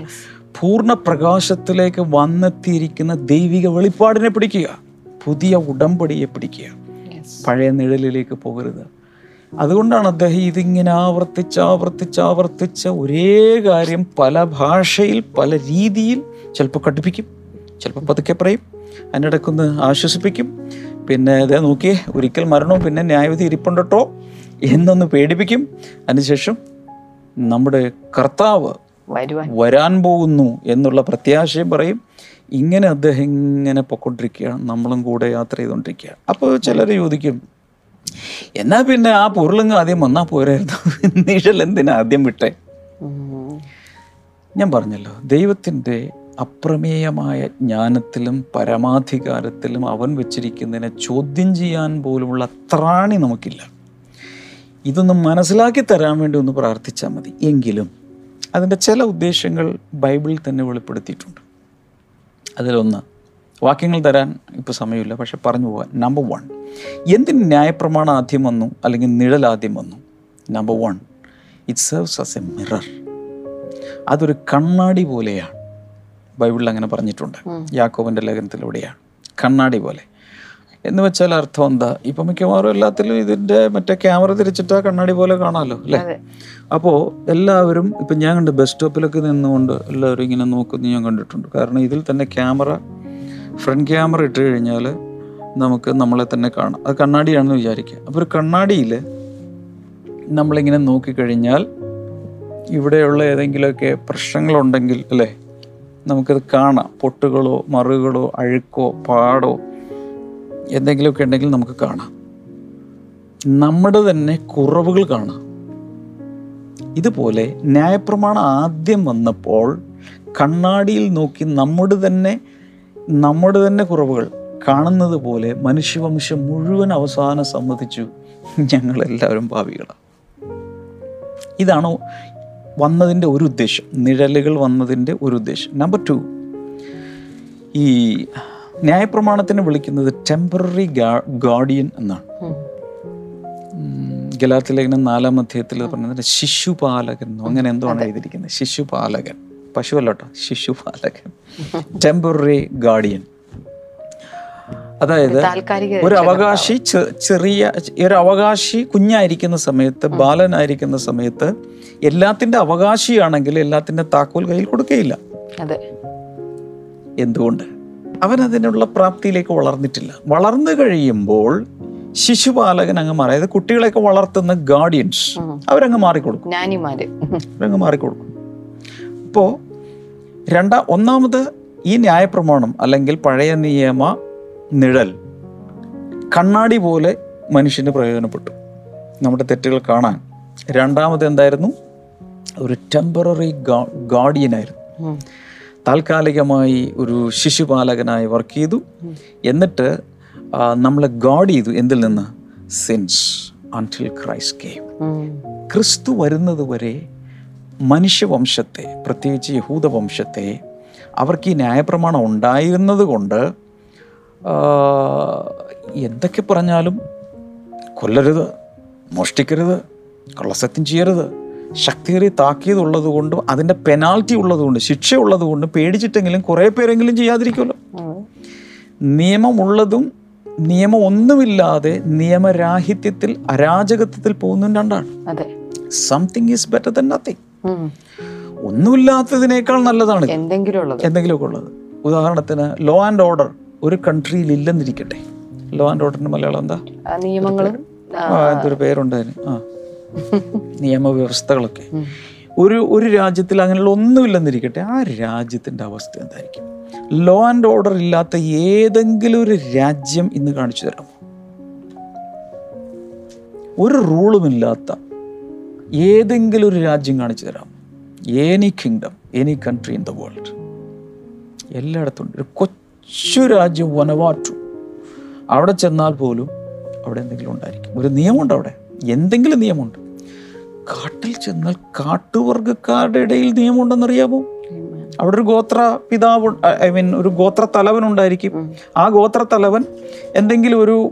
Speaker 1: പൂർണ പ്രകാശത്തിലേക്ക് വന്നെത്തിയിരിക്കുന്ന ദൈവിക വെളിപ്പാടിനെ പിടിക്കുക. പുതിയ ഉടമ്പടിയെ പിടിക്കുക. പഴയ നിഴലിലേക്ക് പോകരുത്. അതുകൊണ്ടാണ് അദ്ദേഹം ഇതിങ്ങനെ ആവർത്തിച്ച് ആവർത്തിച്ച് ആവർത്തിച്ച് ഒരേ കാര്യം പല ഭാഷയിൽ പല രീതിയിൽ ചിലപ്പോൾ കടുപ്പിക്കും ചിലപ്പോൾ പതുക്കെ പറയും. അതിനിടക്കൊന്ന് ആശ്വസിപ്പിക്കും. പിന്നെ ഇതേ നോക്കിയേ ഒരിക്കൽ മരണവും പിന്നെ ന്യായവിധി ഇരിപ്പുണ്ടോ എന്നൊന്ന് പേടിപ്പിക്കും. അതിനുശേഷം നമ്മുടെ കർത്താവ് വരാൻ പോകുന്നു എന്നുള്ള പ്രത്യാശയും പറയും. ഇങ്ങനെ അദ്ദേഹം ഇങ്ങനെ പൊക്കൊണ്ടിരിക്കുകയാണ്. നമ്മളും കൂടെ യാത്ര ചെയ്തുകൊണ്ടിരിക്കുക അപ്പോൾ ചിലർ ചോദിക്കും എന്നാ പിന്നെ ആ പൊരുളങ്ങ് ആദ്യം വന്നാൽ പോരായിരുന്നു? നിഴൽ എന്തിനാ ആദ്യം വിട്ടേ? ഞാൻ പറഞ്ഞല്ലോ ദൈവത്തിന്റെ അപ്രമേയമായ ജ്ഞാനത്തിലും പരമാധികാരത്തിലും അവൻ വെച്ചിരിക്കുന്നതിനെ ചോദ്യം ചെയ്യാൻ പോലുമുള്ള ത്രാണി നമുക്കില്ല. ഇതൊന്ന് മനസ്സിലാക്കി തരാൻ വേണ്ടി ഒന്ന് പ്രാർത്ഥിച്ചാൽ മതി. എങ്കിലും അതിന്റെ ചില ഉദ്ദേശങ്ങൾ ബൈബിളിൽ തന്നെ വെളിപ്പെടുത്തിയിട്ടുണ്ട്. അതിലൊന്ന് വാക്യങ്ങൾ തരാൻ ഇപ്പോൾ സമയമില്ല പക്ഷെ പറഞ്ഞു പോകാൻ നമ്പർ വൺ എന്തിന് ന്യായപ്രമാണം ആദ്യം വന്നു അല്ലെങ്കിൽ നിഴൽ ആദ്യം വന്നു? Number one it serves as a mirror അതൊരു കണ്ണാടി പോലെയാണ്. ബൈബിളിൽ അങ്ങനെ പറഞ്ഞിട്ടുണ്ട്. യാക്കോബിന്റെ ലേഖനത്തിലൂടെയാണ്. കണ്ണാടി പോലെ. എന്ന് വെച്ചാൽ അർത്ഥം എന്താ? ഇപ്പം മിക്കവാറും എല്ലാത്തിലും ഇതിന്റെ മറ്റേ ക്യാമറ തിരിച്ചിട്ട് കണ്ണാടി പോലെ കാണാമല്ലോ അല്ലേ? അപ്പോൾ എല്ലാവരും ഇപ്പം ഞാൻ കണ്ട് ബസ് സ്റ്റോപ്പിലൊക്കെ നിന്നുകൊണ്ട് എല്ലാവരും ഇങ്ങനെ നോക്കുന്നത് ഞാൻ കണ്ടിട്ടുണ്ട്. കാരണം ഇതിൽ തന്നെ ക്യാമറ ഫ്രണ്ട് ക്യാമറ ഇട്ട് കഴിഞ്ഞാൽ നമുക്ക് നമ്മളെ തന്നെ കാണാം. അത് കണ്ണാടിയാണെന്ന് വിചാരിക്കുക. അപ്പോൾ ഒരു കണ്ണാടിയിൽ നമ്മളിങ്ങനെ നോക്കിക്കഴിഞ്ഞാൽ ഇവിടെയുള്ള ഏതെങ്കിലുമൊക്കെ പ്രശ്നങ്ങളുണ്ടെങ്കിൽ അല്ലേ? നമുക്കത് കാണാം. പൊട്ടുകളോ മറുകളോ അഴുക്കോ പാടോ എന്തെങ്കിലുമൊക്കെ ഉണ്ടെങ്കിൽ നമുക്ക് കാണാം. നമ്മുടെ തന്നെ കുറവുകൾ കാണാം. ഇതുപോലെ ന്യായപ്രമാണം ആദ്യം വന്നപ്പോൾ കണ്ണാടിയിൽ നോക്കി നമ്മുടെ തന്നെ നമ്മുടെ തന്നെ കുറവുകൾ കാണുന്നത് പോലെ മനുഷ്യവംശം മുഴുവൻ അവസാനം സമ്മതിച്ചു ഞങ്ങളെല്ലാവരും ഭാവികളാണ്. ഇതാണ് വന്നതിന്റെ ഒരു ഉദ്ദേശം നിഴലുകൾ വന്നതിന്റെ ഒരു ഉദ്ദേശം. നമ്പർ ടു ഈ ന്യായപ്രമാണത്തിന് വിളിക്കുന്നത് ടെമ്പററി ഗാർഡിയൻ എന്നാണ്. ഗലാത്തിലേഖനം നാലാം അധ്യായത്തിൽ പറഞ്ഞത് ശിശുപാലകൻ അങ്ങനെ എന്തോ ആണ് എഴുതിയിരിക്കുന്നത്? ശിശുപാലകൻ. പശുവല്ലോട്ടോ? ശിശുപാലകൻ. ടെമ്പററി ഗാർഡിയൻ അതായത് ഒരു അവകാശി ചെറിയ ഒരു അവകാശി കുഞ്ഞായിരിക്കുന്ന സമയത്ത് ബാലനായിരിക്കുന്ന സമയത്ത് എല്ലാത്തിന്റെ അവകാശിയാണെങ്കിൽ എല്ലാത്തിന്റെ താക്കോൽ കയ്യിൽ കൊടുക്കുകയില്ല എന്തുകൊണ്ട്? അവൻ അതിനുള്ള പ്രാപ്തിയിലേക്ക് വളർന്നിട്ടില്ല. വളർന്നു കഴിയുമ്പോൾ ശിശുപാലകൻ അങ്ങ് മാറി. അതായത് കുട്ടികളെയൊക്കെ വളർത്തുന്ന ഗാർഡിയൻസ്. അവരങ്ങ് മാറിക്കൊടുക്കും. അവരങ്ങ് മാറിക്കൊടുക്കും. അപ്പോൾ രണ്ടാ ഒന്നാമത് ഈ ന്യായപ്രമാണം അല്ലെങ്കിൽ പഴയ നിയമ നിഴൽ. കണ്ണാടി പോലെ മനുഷ്യന് പ്രയോജനപ്പെട്ടു. നമ്മുടെ തെറ്റുകൾ കാണാൻ. രണ്ടാമത് എന്തായിരുന്നു? ഒരു ടെമ്പററി ഗാർഡിയനായിരുന്നു
Speaker 2: ആയിരുന്നു.
Speaker 1: താൽക്കാലികമായി ഒരു ശിശുപാലകനായി വർക്ക് ചെയ്തു. എന്നിട്ട് നമ്മളെ ഗാഡ് ചെയ്തു. എന്തിൽ നിന്ന്? സിൻസ് അൺടിൽ ക്രൈസ്റ്റ് കെയിം ക്രിസ്തു വരുന്നത് വരെ മനുഷ്യവംശത്തെ പ്രത്യേകിച്ച് യഹൂദ വംശത്തെ അവർക്ക് ഈ ന്യായപ്രമാണം ഉണ്ടായിരുന്നത് കൊണ്ട് എന്തൊക്കെ പറഞ്ഞാലും കൊല്ലരുത് മോഷ്ടിക്കരുത് കള്ളസത്യം ചെയ്യരുത്. ശക്തിയേറി താക്കിയതുള്ളത് കൊണ്ടും അതിന്റെ പെനാൽറ്റി ഉള്ളതുകൊണ്ട് ശിക്ഷ ഉള്ളത് കൊണ്ടും പേടിച്ചിട്ടെങ്കിലും കുറേ പേരെങ്കിലും ചെയ്യാതിരിക്കുമല്ലോ. നിയമമുള്ളതും നിയമം ഒന്നുമില്ലാതെ നിയമരാഹിത്യത്തിൽ അരാജകത്വത്തിൽ പോകുന്നതും രണ്ടാണ്. Something is better than nothing ഒന്നുമില്ലാത്തതിനേക്കാൾ നല്ലതാണ്
Speaker 2: എന്തെങ്കിലും
Speaker 1: എന്തെങ്കിലുമൊക്കെ ഉള്ളത്. ഉദാഹരണത്തിന് ലോ ആൻഡ് ഓർഡർ ഒരു കൺട്രിയിൽ ഇല്ലെന്നിരിക്കട്ടെ ലോ ആൻഡ് ഓർഡറിന്റെ മലയാളം എന്താ?
Speaker 2: നിയമങ്ങളും?
Speaker 1: എന്തൊരു പേരുണ്ട് അതിന്. ആ. നിയമവ്യവസ്ഥകളൊക്കെ. ഒരു ഒരു രാജ്യത്തിൽ അങ്ങനെയുള്ള ഒന്നുമില്ലെന്നിരിക്കട്ടെ. ആ രാജ്യത്തിന്റെ അവസ്ഥ എന്തായിരിക്കും? ലോ ആൻഡ് ഓർഡർ ഇല്ലാത്ത ഏതെങ്കിലും ഒരു രാജ്യം ഇന്ന് കാണിച്ചു തരാമോ? ഒരു റൂളുമില്ലാത്ത ഏതെങ്കിലും ഒരു രാജ്യം കാണിച്ചു തരാമോ? Any kingdom any country in the world എല്ലായിടത്തും ഒരു കൊച്ചു രാജ്യം വനവാറ്റു. അവിടെ ചെന്നാൽ പോലും അവിടെ എന്തെങ്കിലും ഉണ്ടായിരിക്കും. ഒരു നിയമമുണ്ട് അവിടെ. എന്തെങ്കിലും നിയമമുണ്ട്. കാട്ടിൽ ചെന്നാൽ കാട്ടുവർഗക്കാരുടെ ഇടയിൽ നിയമമുണ്ടെന്നറിയാമോ അവിടെ ഒരു ഗോത്ര പിതാവ് ഐ മീൻ ഒരു ഗോത്ര തലവൻ ഉണ്ടായിരിക്കും. ആ ഗോത്ര തലവൻ എന്തെങ്കിലും ഒരു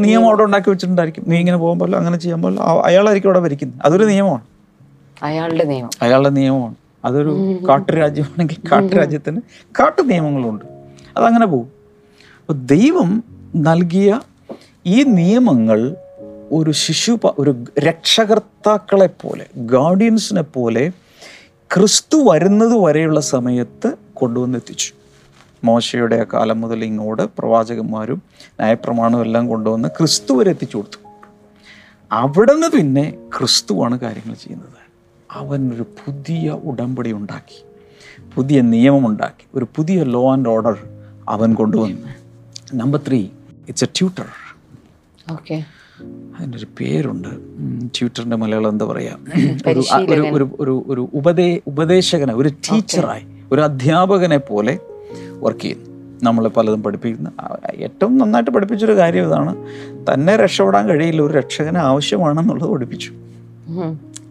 Speaker 1: നിയമം അവിടെ ഉണ്ടാക്കി വെച്ചിട്ടുണ്ടായിരിക്കും. നീ ഇങ്ങനെ പോകാൻ പാടില്ല അങ്ങനെ ചെയ്യാൻ പാടില്ല. ആ- അയാളായിരിക്കും അവിടെ ഭരിക്കുന്നത്. അതൊരു നിയമമാണ്.
Speaker 2: അയാളുടെ നിയമം.
Speaker 1: അയാളുടെ നിയമമാണ്. അതൊരു കാട്ടുരാജ്യമാണെങ്കിൽ കാട്ടുരാജ്യത്തിന് കാട്ടു നിയമങ്ങളുണ്ട് അതങ്ങനെ പോകും അപ്പോൾ ദൈവം നൽകിയ ഈ നിയമങ്ങൾ ഒരു ശിശു ഒരു രക്ഷകർത്താക്കളെ പോലെ ഗാർഡിയൻസിനെ പോലെ ക്രിസ്തു വരുന്നത് വരെയുള്ള സമയത്ത് കൊണ്ടുവന്നെത്തിച്ചു. മോശയുടെ ആ കാലം മുതൽ ഇങ്ങോട്ട് പ്രവാചകന്മാരും ന്യായപ്രമാണവും എല്ലാം കൊണ്ടുവന്ന് ക്രിസ്തു വരെ എത്തിച്ചു കൊടുത്തു. അവിടെ നിന്ന് പിന്നെ ക്രിസ്തുവാണ് കാര്യങ്ങൾ ചെയ്യുന്നത്. അവൻ ഒരു പുതിയ ഉടമ്പടി ഉണ്ടാക്കി പുതിയ നിയമം ഉണ്ടാക്കി ഒരു പുതിയ ലോ ആൻഡ് ഓർഡർ അവൻ കൊണ്ടുവന്നു. Number three it's a tutor
Speaker 2: okay
Speaker 1: അതിന്റെ ഒരു പേരുണ്ട് ട്യൂട്ടറിന്റെ മലയാളം എന്താ പറയുക ഒരു ഒരു ഒരു ഒരു ഒരു ഉപദേ ഉപദേശകനെ ഒരു ടീച്ചറായി ഒരു അധ്യാപകനെ പോലെ വർക്ക് ചെയ്യുന്നു. നമ്മളെ പലതും പഠിപ്പിക്കുന്ന ഏറ്റവും നന്നായിട്ട് പഠിപ്പിച്ചൊരു കാര്യം ഇതാണ്. തന്നെ രക്ഷപ്പെടാൻ കഴിയില്ല ഒരു രക്ഷകന് ആവശ്യമാണെന്നുള്ളത് പഠിപ്പിച്ചു.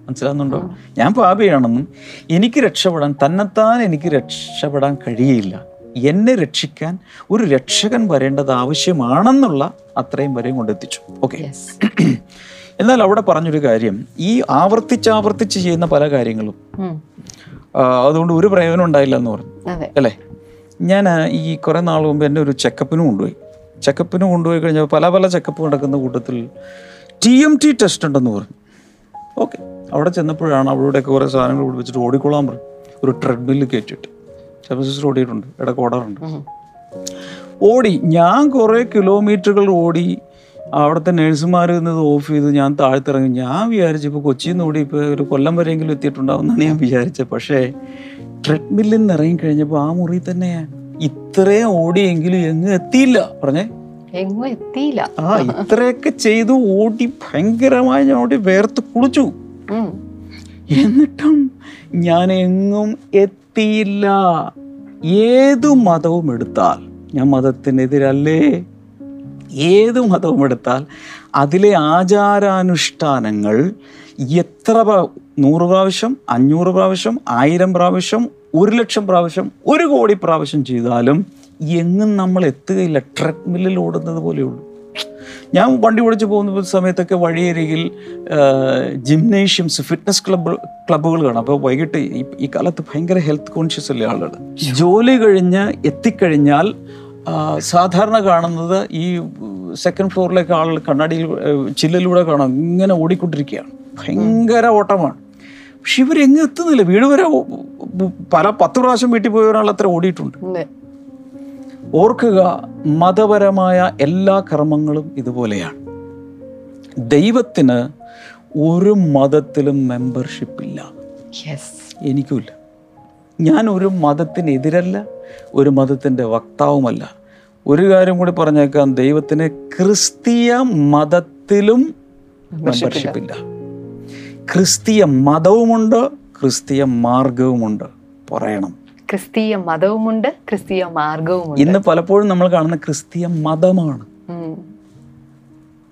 Speaker 1: മനസ്സിലാകുന്നുണ്ടോ ഞാൻ പാപിയാണെന്നും എനിക്ക് രക്ഷപ്പെടാൻ തന്നെത്താൻ എനിക്ക് രക്ഷപ്പെടാൻ കഴിയില്ല. എന്നെ രക്ഷിക്കാൻ ഒരു രക്ഷകൻ വരേണ്ടത് ആവശ്യമാണെന്നുള്ള അത്രയും വരെയും കൊണ്ടെത്തിച്ചു ഓക്കെ എന്നാൽ അവിടെ പറഞ്ഞൊരു കാര്യം ഈ ആവർത്തിച്ച് ആവർത്തിച്ച് ചെയ്യുന്ന പല കാര്യങ്ങളും അതുകൊണ്ട് ഒരു പ്രയോജനം ഉണ്ടായില്ല എന്ന് പറഞ്ഞു അല്ലേ? ഞാൻ ഈ കുറേ നാൾ മുമ്പ് എന്നെ ഒരു ചെക്കപ്പിന് കൊണ്ടുപോയി. ചെക്കപ്പിന് കൊണ്ടുപോയി കഴിഞ്ഞാൽ പല പല ചെക്കപ്പ് നടക്കുന്ന കൂട്ടത്തിൽ ടി എം ടി ടെസ്റ്റ് ഉണ്ടെന്ന് പറഞ്ഞു. ഓക്കെ അവിടെ ചെന്നപ്പോഴാണ് അവിടെയൊക്കെ കുറേ സാധനങ്ങൾ പിടിപ്പിച്ചിട്ട് ഓടിക്കൊള്ളാൻ പറഞ്ഞു. ഒരു ട്രെഡ്മില്ല് കയറ്റിയിട്ട്. സിസ്റ്റർ ഓടിയിട്ടുണ്ട് ഇടയ്ക്ക് ഓടാറുണ്ട്. ഓടി ഞാൻ കുറേ കിലോമീറ്ററുകൾ ഓടി അവിടുത്തെ നഴ്സുമാർ നിന്നത് ഓഫ് ചെയ്ത് ഞാൻ താഴ്ത്തിറങ്ങി. ഞാൻ വിചാരിച്ചു ഇപ്പോൾ കൊച്ചിയിൽ നിന്ന് ഓടി ഇപ്പോൾ ഒരു കൊല്ലം വരെയെങ്കിലും എത്തിയിട്ടുണ്ടാവുമെന്നാണ് ഞാൻ വിചാരിച്ചത്. പക്ഷേ ട്രെഡ്മില്ലിൽ നിന്ന് ഇറങ്ങി കഴിഞ്ഞപ്പോൾ ആ മുറി തന്നെ ഇത്രയും ഓടിയെങ്കിലും എങ്ങും എത്തിയില്ല. പറഞ്ഞേ?
Speaker 2: എങ്ങും എത്തിയില്ല.
Speaker 1: ആ ഇത്രയൊക്കെ ചെയ്തു ഓടി ഭയങ്കരമായി ഞാൻ ഓടി വേർത്ത് കുളിച്ചു. എന്നിട്ടും ഞാൻ എങ്ങും എത്തിയില്ല ഏതു മതവും എടുത്താൽ ഞാൻ മതത്തിനെതിരല്ലേ? ഏത് മതവും എടുത്താൽ അതിലെ ആചാരാനുഷ്ഠാനങ്ങൾ എത്ര നൂറ് പ്രാവശ്യം അഞ്ഞൂറ് പ്രാവശ്യം ആയിരം പ്രാവശ്യം ഒരു ലക്ഷം പ്രാവശ്യം ഒരു കോടി പ്രാവശ്യം ചെയ്താലും എങ്ങും നമ്മൾ എത്തുകയില്ല. ട്രെഡ്മില്ലിൽ ഓടുന്നത് പോലെയുള്ളൂ. ഞാൻ വണ്ടി ഓടിച്ച് പോകുന്ന സമയത്തൊക്കെ വഴിയരികിൽ ജിംനേഷ്യംസ് ഫിറ്റ്നസ് ക്ലബ്ബ് ക്ലബ്ബുകൾ കാണാം. അപ്പോൾ വൈകിട്ട് ഈ കാലത്ത് ഭയങ്കര ഹെൽത്ത് കോൺഷ്യസ് അല്ലേ ആളുകൾ? ജോലി കഴിഞ്ഞ് എത്തിക്കഴിഞ്ഞാൽ സാധാരണ കാണുന്നത് ഈ സെക്കൻഡ് ഫ്ലോറിലേക്ക് ആളുകൾ കണ്ണാടിയിൽ ചില്ലിലൂടെ കാണാം. ഇങ്ങനെ ഓടിക്കൊണ്ടിരിക്കുകയാണ്. ഭയങ്കര ഓട്ടമാണ്. പക്ഷെ ഇവരെങ്ങും എത്തുന്നില്ല. വീട് വരെ പല പത്ത് പ്രാവശ്യം വീട്ടിൽ പോയ അത്ര ഓടിയിട്ടുണ്ട്. ഓർക്കുക മതപരമായ എല്ലാ കർമ്മങ്ങളും ഇതുപോലെയാണ്. ദൈവത്തിന് ഒരു മതത്തിലും മെമ്പർഷിപ്പ് ഇല്ല.
Speaker 2: യെസ്
Speaker 1: എനിക്കുമില്ല. ഞാൻ ഒരു മതത്തിനെതിരല്ല ഒരു മതത്തിന്റെ വക്താവുമല്ല. ഒരു കാര്യം കൂടി പറഞ്ഞേക്കാം ദൈവത്തിന് ക്രിസ്തീയ മതത്തിലും മെമ്പർഷിപ്പില്ല ക്രിസ്തീയ മതവുമുണ്ട് ക്രിസ്തീയ മാർഗവുമുണ്ട് പറയണം.
Speaker 2: ക്രിസ്തീയ മതവുമുണ്ട് ക്രിസ്തീയ മാർഗവുമുണ്ട്.
Speaker 1: ഇന്ന് പലപ്പോഴും നമ്മൾ കാണുന്ന ക്രിസ്തീയ മതമാണ്.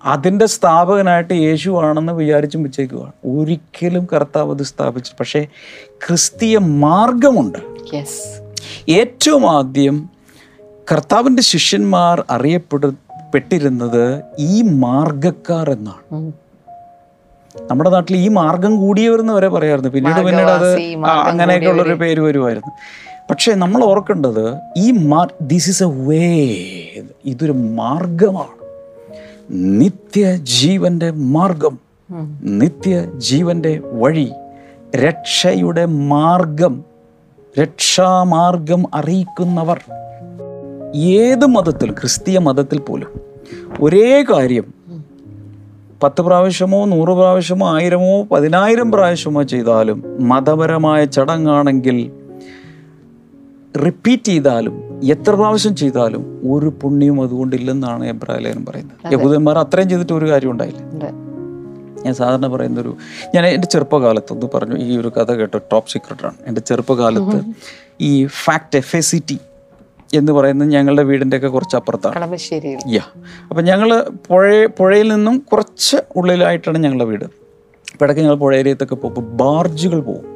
Speaker 2: അതിന്റെ
Speaker 1: അതിന്റെ സ്ഥാപകനായിട്ട് യേശു ആണെന്ന് വിചാരിച്ചും വെച്ചേക്കുക ഒരിക്കലും കർത്താവ് അത് സ്ഥാപിച്ചു പക്ഷേ ക്രിസ്തീയ മാർഗമുണ്ട്. ഏറ്റവും ആദ്യം കർത്താവിന്റെ ശിഷ്യന്മാർ അറിയപ്പെട്ടിരുന്നത് ഈ മാർഗക്കാർ എന്നാണ്. നമ്മുടെ നാട്ടിൽ ഈ മാർഗം കൂടിയവരെന്ന് വരെ പറയായിരുന്നു. പിന്നീട് പിന്നീട് അത് അങ്ങനെയൊക്കെ ഉള്ളൊരു പേര് വരുമായിരുന്നു. പക്ഷേ നമ്മൾ ഓർക്കേണ്ടത് ഈ മാർ ദിസ് ഇസ് എ വേ ഇതൊരു മാർഗമാണ്. നിത്യജീവന്റെ മാർഗം. നിത്യജീവന്റെ വഴി. രക്ഷയുടെ മാർഗം. രക്ഷാമാർഗം അറിയിക്കുന്നവർ. ഏത് മതത്തിൽ ക്രിസ്തീയ മതത്തിൽ പോലും ഒരേ കാര്യം പത്ത് പ്രാവശ്യമോ നൂറ് പ്രാവശ്യമോ ആയിരമോ പതിനായിരം പ്രാവശ്യമോ ചെയ്താലും മതപരമായ ചടങ്ങാണെങ്കിൽ റിപ്പീറ്റ് ചെയ്താലും എത്ര പ്രാവശ്യം ചെയ്താലും ഒരു പുണ്യവും അതുകൊണ്ടില്ലെന്നാണ് എബ്രാഹിലേനും പറയുന്നത്. യഹൂദന്മാർ അത്രയും ചെയ്തിട്ട് ഒരു കാര്യം ഉണ്ടായില്ല. ഞാൻ സാധാരണ പറയുന്ന ഒരു ഞാൻ എന്റെ ചെറുപ്പകാലത്ത് ഒന്ന് പറഞ്ഞു ഈ ഒരു കഥ കേട്ടോ ടോപ്പ് സീക്രട്ടാണ് എന്റെ ചെറുപ്പകാലത്ത് ഈ fact F A C T എന്ന് പറയുന്നത് ഞങ്ങളുടെ വീടിന്റെ ഒക്കെ കുറച്ച് അപ്പുറത്താണ് യാ. അപ്പം ഞങ്ങൾ പുഴ പുഴയിൽ നിന്നും കുറച്ച് ഉള്ളിലായിട്ടാണ് ഞങ്ങളുടെ വീട്. അപ്പോൾ ഇടയ്ക്ക് ഞങ്ങൾ പുഴയേരിയത്തൊക്കെ പോകും. ബാർജുകൾ പോകും.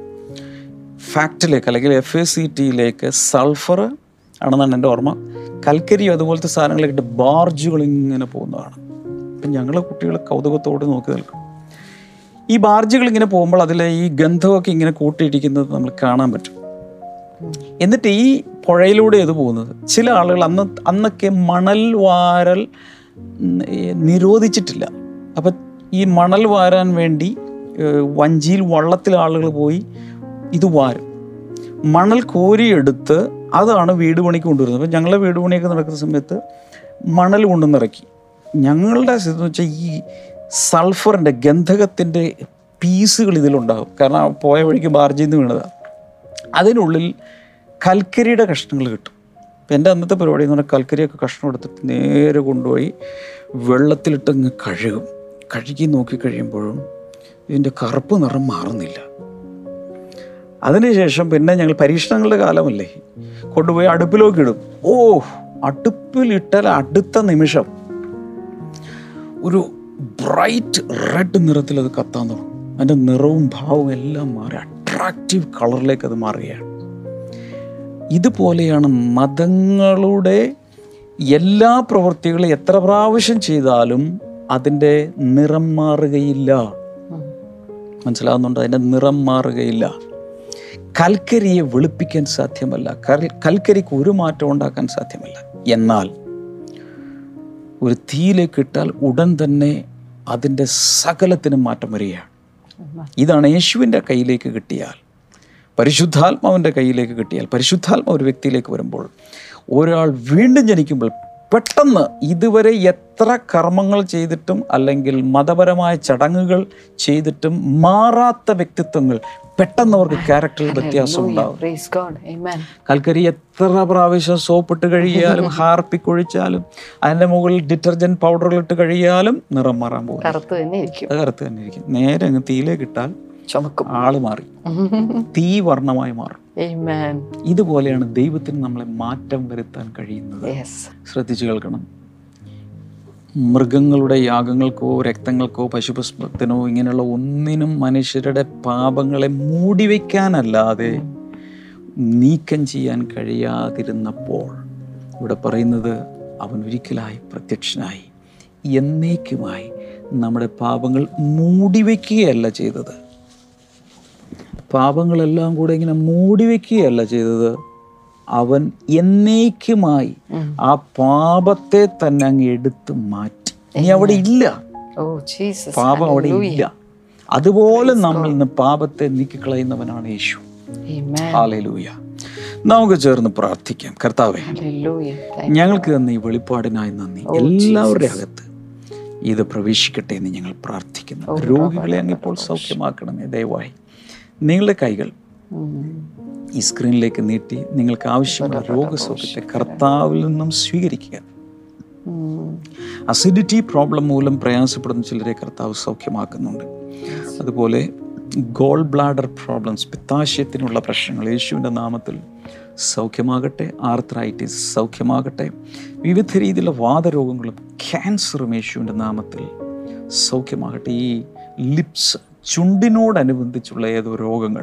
Speaker 1: ഫാക്റ്റിലേക്ക് അല്ലെങ്കിൽ എഫ് എ സി ടിയിലേക്ക് സൾഫർ ആണെന്നാണ് എന്റെ ഓർമ്മ. കൽക്കരിയോ അതുപോലത്തെ സാധനങ്ങളൊക്കെ ബാർജുകൾ ഇങ്ങനെ പോകുന്നതാണ്. അപ്പം ഞങ്ങളെ കുട്ടികൾ കൗതുകത്തോട് നോക്കി നിൽക്കും. ഈ ബാർജുകൾ ഇങ്ങനെ പോകുമ്പോൾ അതിലെ ഈ ഗന്ധമൊക്കെ ഇങ്ങനെ കൂട്ടിയിടിക്കുന്നത് നമ്മൾ കാണാൻ പറ്റും. എന്നിട്ട് ഈ പുഴയിലൂടെ ഇത് പോകുന്നത്. ചില ആളുകൾ അന്ന് അന്നൊക്കെ മണൽ വാരൽ നിരോധിച്ചിട്ടില്ല. അപ്പം ഈ മണൽ വാരാൻ വേണ്ടി വഞ്ചിയിൽ വള്ളത്തിൽ ആളുകൾ പോയി ഇത് വാരും. മണൽ കോരിയെടുത്ത് അതാണ് വീട് പണിക്ക് കൊണ്ടുവരുന്നത്. അപ്പം ഞങ്ങളുടെ വീട് പണിയൊക്കെ നടക്കുന്ന സമയത്ത് മണൽ കൊണ്ടുവന്നിറക്കി. ഞങ്ങളുടെ സ്ഥിതി വെച്ചാൽ ഈ സൾഫറിന്റെ ഗന്ധകത്തിന്റെ പീസുകൾ ഇതിലുണ്ടാകും കാരണം പോയ വഴിക്ക് ബാർജിൽ നിന്ന് വീണതാണ് അതിനുള്ളിൽ കൽക്കരിയുടെ കഷ്ണങ്ങൾ കിട്ടും. എന്റെ അന്നത്തെ പരിപാടി എന്ന് പറഞ്ഞാൽ കൽക്കരിയൊക്കെ കഷ്ണം എടുത്തിട്ട് നേരെ കൊണ്ടുപോയി വെള്ളത്തിലിട്ട് അങ്ങ് കഴുകും. കഴുകി നോക്കി കഴിയുമ്പോഴും ഇതിന്റെ കറുപ്പ് നിറം മാറുന്നില്ല. അതിനുശേഷം പിന്നെ ഞങ്ങൾ പരീക്ഷണങ്ങളുടെ കാലമല്ലേ? കൊണ്ടുപോയി അടുപ്പിലേക്ക് ഇടും. ഓ അടുപ്പിലിട്ടാൽ അടുത്ത നിമിഷം ഒരു ബ്രൈറ്റ് റെഡ് നിറത്തിൽ അത് കത്താൻ തുടങ്ങും. അതിന്റെ നിറവും ഭാവവും എല്ലാം മാറി. അട്രാക്റ്റീവ് കളറിലേക്ക് അത് മാറുകയാണ്. ഇതുപോലെയാണ് മതങ്ങളുടെ എല്ലാ പ്രവൃത്തികളും എത്ര പ്രാവശ്യം ചെയ്താലും അതിന്റെ നിറം മാറുകയില്ല. മനസ്സിലാകുന്നുണ്ട് അതിന്റെ നിറം മാറുകയില്ല. കൽക്കരിയെ വെളുപ്പിക്കാൻ സാധ്യമല്ല. കൽ- കൽക്കരിക്ക് ഒരു മാറ്റം ഉണ്ടാക്കാൻ സാധ്യമല്ല. എന്നാൽ ഒരു തീയിലേക്ക് ഇട്ടാൽ ഉടൻ തന്നെ അതിന്റെ സകലത്തിനും മാറ്റം വരികയാണ്. ഇതാണ് യേശുവിന്റെ കയ്യിലേക്ക് കിട്ടിയാൽ. പരിശുദ്ധാത്മാവിന്റെ കയ്യിലേക്ക് കിട്ടിയാൽ പരിശുദ്ധാത്മ ഒരു വ്യക്തിയിലേക്ക് വരുമ്പോൾ ഒരാൾ വീണ്ടും ജനിക്കുമ്പോൾ പെട്ടെന്ന് ഇതുവരെ എത്ര കർമ്മങ്ങൾ ചെയ്തിട്ടും അല്ലെങ്കിൽ മതപരമായ ചടങ്ങുകൾ ചെയ്തിട്ടും മാറാത്ത വ്യക്തിത്വങ്ങൾ പെട്ടെന്ന് അവർക്ക് ക്യാരക്ടറിൽ വ്യത്യാസം
Speaker 2: ഉണ്ടാവും.
Speaker 1: കൽക്കരി എത്ര പ്രാവശ്യം സോപ്പിട്ട് ഹാർപ്പി ഹാർപ്പിക്കൊഴിച്ചാലും അതിന്റെ മുകളിൽ ഡിറ്റർജന്റ് പൗഡറുകൾ ഇട്ട് കഴിയാലും നിറം മാറാൻ പോകും
Speaker 2: കറുത്ത് തന്നെ ഇരിക്കും.
Speaker 1: നേരെ അങ്ങ് തീയിലേക്ക് ഇട്ടാൽ
Speaker 2: ചുമക്കും.
Speaker 1: ആൾ മാറി. തീ വർണമായി മാറും. ഇതുപോലെയാണ് ദൈവത്തിന് നമ്മളെ മാറ്റം വരുത്താൻ കഴിയുന്നത്.
Speaker 2: Yes.
Speaker 1: ശ്രദ്ധിച്ചു കേൾക്കണം. മൃഗങ്ങളുടെ യാഗങ്ങൾക്കോ രക്തങ്ങൾക്കോ പശുപുഷ്പത്തിനോ ഇങ്ങനെയുള്ള ഒന്നിനും മനുഷ്യരുടെ പാപങ്ങളെ മൂടിവെക്കാനല്ലാതെ നീക്കം ചെയ്യാൻ കഴിയാതിരുന്നപ്പോൾ ഇവിടെ പറയുന്നത് അവൻ ഒരിക്കലായി പ്രത്യക്ഷനായി. എന്നേക്കുമായി നമ്മുടെ പാപങ്ങൾ മൂടിവെക്കുകയല്ല ചെയ്തത്. പാപങ്ങളെല്ലാം കൂടെ ഇങ്ങനെ മൂടിവെക്കുകയല്ല ചെയ്തത്. അവൻ എന്നേക്കുമായി ആ പാപത്തെ തന്നെ അങ്ങ് എടുത്തു മാറ്റി. ഇനി അവിടെ ഇല്ല. പാപം അവിടെ ഇല്ല. അതുപോലെ നമ്മൾ ഇന്ന് പാപത്തെ നീക്കി നീക്കിക്കളയുന്നവനാണ് യേശു. ഹാലൂയ നമുക്ക് ചേർന്ന് പ്രാർത്ഥിക്കാം. കർത്താവേ ഞങ്ങൾക്ക് തന്ന ഈ വെളിപ്പാടിനായി നന്ദി. എല്ലാവരുടെ അകത്ത് ഇത് പ്രവേശിക്കട്ടെ എന്ന് ഞങ്ങൾ പ്രാർത്ഥിക്കുന്നു. രോഗികളെ അങ്ങ് ഇപ്പോൾ സൗഖ്യമാക്കണമേ. ദയവായി. നിങ്ങളുടെ കൈകൾ. ഈ സ്ക്രീനിലേക്ക് നീട്ടി നിങ്ങൾക്ക് ആവശ്യമുള്ള രോഗസുഖത്തെ കർത്താവിൽ നിന്നും സ്വീകരിക്കുക. അസിഡിറ്റി പ്രോബ്ലം മൂലം പ്രയാസപ്പെടുന്ന ചിലരെ കർത്താവ് സൗഖ്യമാക്കുന്നുണ്ട്. അതുപോലെ ഗോൾ ബ്ലാഡർ പ്രോബ്ലംസ് പിത്താശയത്തിനുള്ള പ്രശ്നങ്ങൾ യേശുവിന്റെ നാമത്തിൽ സൗഖ്യമാകട്ടെ ആർത്രൈറ്റിസ് സൗഖ്യമാകട്ടെ വിവിധ രീതിയിലുള്ള വാദരോഗങ്ങളും ക്യാൻസറും യേശുവിന്റെ നാമത്തിൽ സൗഖ്യമാകട്ടെ. ഈ ലിപ്സ് ചുണ്ടിനോടനുബന്ധിച്ചുള്ള ഏതോ രോഗങ്ങൾ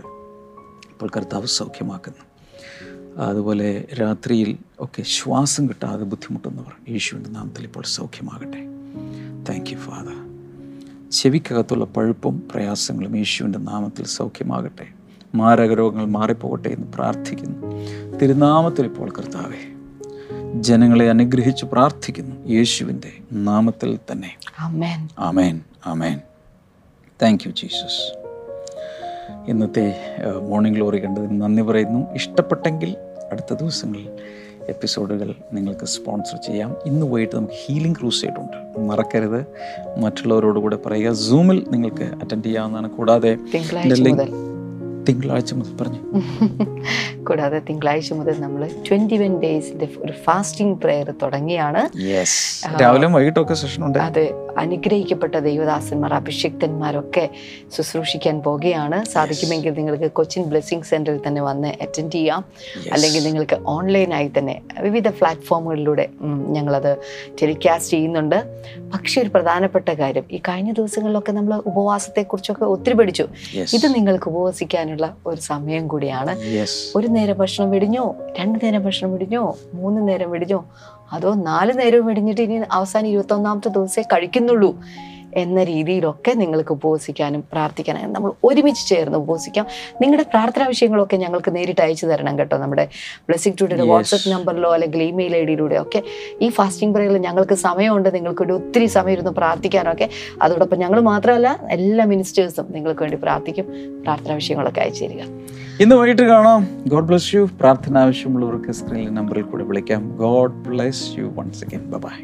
Speaker 1: ഇപ്പോൾ കർത്താവ് സൗഖ്യമാക്കുന്നു. അതുപോലെ രാത്രിയിൽ ഒക്കെ ശ്വാസം കിട്ടാതെ ബുദ്ധിമുട്ടുന്നവർ യേശുവിന്റെ നാമത്തിൽ ഇപ്പോൾ സൗഖ്യമാകട്ടെ. താങ്ക് യു ഫാദർ ചെവിക്കകത്തുള്ള പഴുപ്പും പ്രയാസങ്ങളും യേശുവിന്റെ നാമത്തിൽ സൗഖ്യമാകട്ടെ. മാരക രോഗങ്ങൾ മാറിപ്പോകട്ടെ എന്ന് പ്രാർത്ഥിക്കുന്നു. തിരുനാമത്തിൽ ഇപ്പോൾ കർത്താവെ ജനങ്ങളെ അനുഗ്രഹിച്ച് പ്രാർത്ഥിക്കുന്നു. യേശുവിന്റെ നാമത്തിൽ തന്നെ.
Speaker 2: ആമേൻ
Speaker 1: ആമേൻ ആമേൻ താങ്ക് യു ജീസസ് ഇന്നത്തെ മോർണിംഗ് ഗ്ലോറി കണ്ടതിന് നന്ദി പറയുന്നു. ഇഷ്ടപ്പെട്ടെങ്കിൽ അടുത്ത ദിവസങ്ങളിൽ എപ്പിസോഡുകൾ നിങ്ങൾക്ക് സ്പോൺസർ ചെയ്യാം. ഇന്ന് പോയിട്ട് നമുക്ക് ഹീലിംഗ് ക്രൂസ് ഉണ്ട്. മറക്കരുത്. മറ്റുള്ളവരോട് കൂടെ പറയുക. സൂമിൽ നിങ്ങൾക്ക് അറ്റൻഡ് ചെയ്യാവുന്നതാണ്. കൂടാതെ
Speaker 2: തിങ്കളാഴ്ച മുതൽ
Speaker 1: പറഞ്ഞു.
Speaker 2: കൂടാതെ തിങ്കളാഴ്ച മുതൽ നമ്മൾ ട്വന്റി വൺ ഡേയ്സിന്റെ ഒരു ഫാസ്റ്റിംഗ് പ്രെയർ തുടങ്ങിയാണ്.
Speaker 1: രാവിലെ വൈകിട്ടൊക്കെ സെഷൻ ഉണ്ട്.
Speaker 2: അതെ അനുഗ്രഹിക്കപ്പെട്ട ദൈവദാസന്മാർ അഭിഷിക്തന്മാരൊക്കെ ശുശ്രൂഷിക്കാൻ പോകുകയാണ്. സാധിക്കുമെങ്കിൽ നിങ്ങൾക്ക് കൊച്ചിൻ ബ്ലെസ്സിങ് സെന്ററിൽ തന്നെ വന്ന് അറ്റൻഡ് ചെയ്യാം. അല്ലെങ്കിൽ നിങ്ങൾക്ക് ഓൺലൈനായി തന്നെ വിവിധ പ്ലാറ്റ്ഫോമുകളിലൂടെ ഞങ്ങളത് ടെലികാസ്റ്റ് ചെയ്യുന്നുണ്ട്. പക്ഷേ ഒരു പ്രധാനപ്പെട്ട കാര്യം ഈ കഴിഞ്ഞ ദിവസങ്ങളിലൊക്കെ നമ്മൾ ഉപവാസത്തെക്കുറിച്ചൊക്കെ ഒത്തിരി പഠിച്ചു. ഇത് നിങ്ങൾക്ക് ഉപവസിക്കാനുള്ള ഒരു സമയം കൂടിയാണ്. ഒരു നേരം ഭക്ഷണം വെടിഞ്ഞോ രണ്ട് നേരം ഭക്ഷണം വെടിഞ്ഞോ മൂന്ന് നേരം വെടിഞ്ഞോ അതോ നാല് നേരം വെടിഞ്ഞിട്ട് ഇനി അവസാനം ഇരുപത്തൊന്നാമത്തെ ദിവസമേ കഴിക്കുന്നുള്ളൂ. എന്ന രീതിയിലൊക്കെ നിങ്ങൾക്ക് ഉപവസിക്കാനും പ്രാർത്ഥിക്കാനും നമ്മൾ ഒരുമിച്ച് ചേർന്ന് ഉപവസിക്കാം. നിങ്ങളുടെ പ്രാർത്ഥനാ വിഷയങ്ങളൊക്കെ ഞങ്ങൾക്ക് നേരിട്ട് അയച്ചു തരണം കേട്ടോ നമ്മുടെ ബ്ലെസ്സിംഗ് ടുഡേയുടെ. വാട്സപ്പ് നമ്പറിലോ അല്ലെങ്കിൽ ഇമെയിൽ ഐ ഡിയിലൂടെ ഒക്കെ. ഈ ഫാസ്റ്റിംഗ് പ്രയറിൽ ഞങ്ങൾക്ക് സമയമുണ്ട്. നിങ്ങൾക്ക് വേണ്ടി ഒത്തിരി സമയം ഇരുന്ന് പ്രാർത്ഥിക്കാനൊക്കെ അതോടൊപ്പം ഞങ്ങൾ മാത്രമല്ല എല്ലാ മിനിസ്റ്റേഴ്സും നിങ്ങൾക്ക് വേണ്ടി പ്രാർത്ഥിക്കും. പ്രാർത്ഥനാ വിഷയങ്ങളൊക്കെ അയച്ചു തരിക.
Speaker 1: ഇന്ന് വൈകിട്ട് കാണാം. ഗോഡ് ബ്ലസ് യു പ്രാർത്ഥന ആവശ്യമുള്ളവർക്ക് സ്ക്രീനിൽ നമ്പറിൽ കൂടെ വിളിക്കാം. God bless you once again bye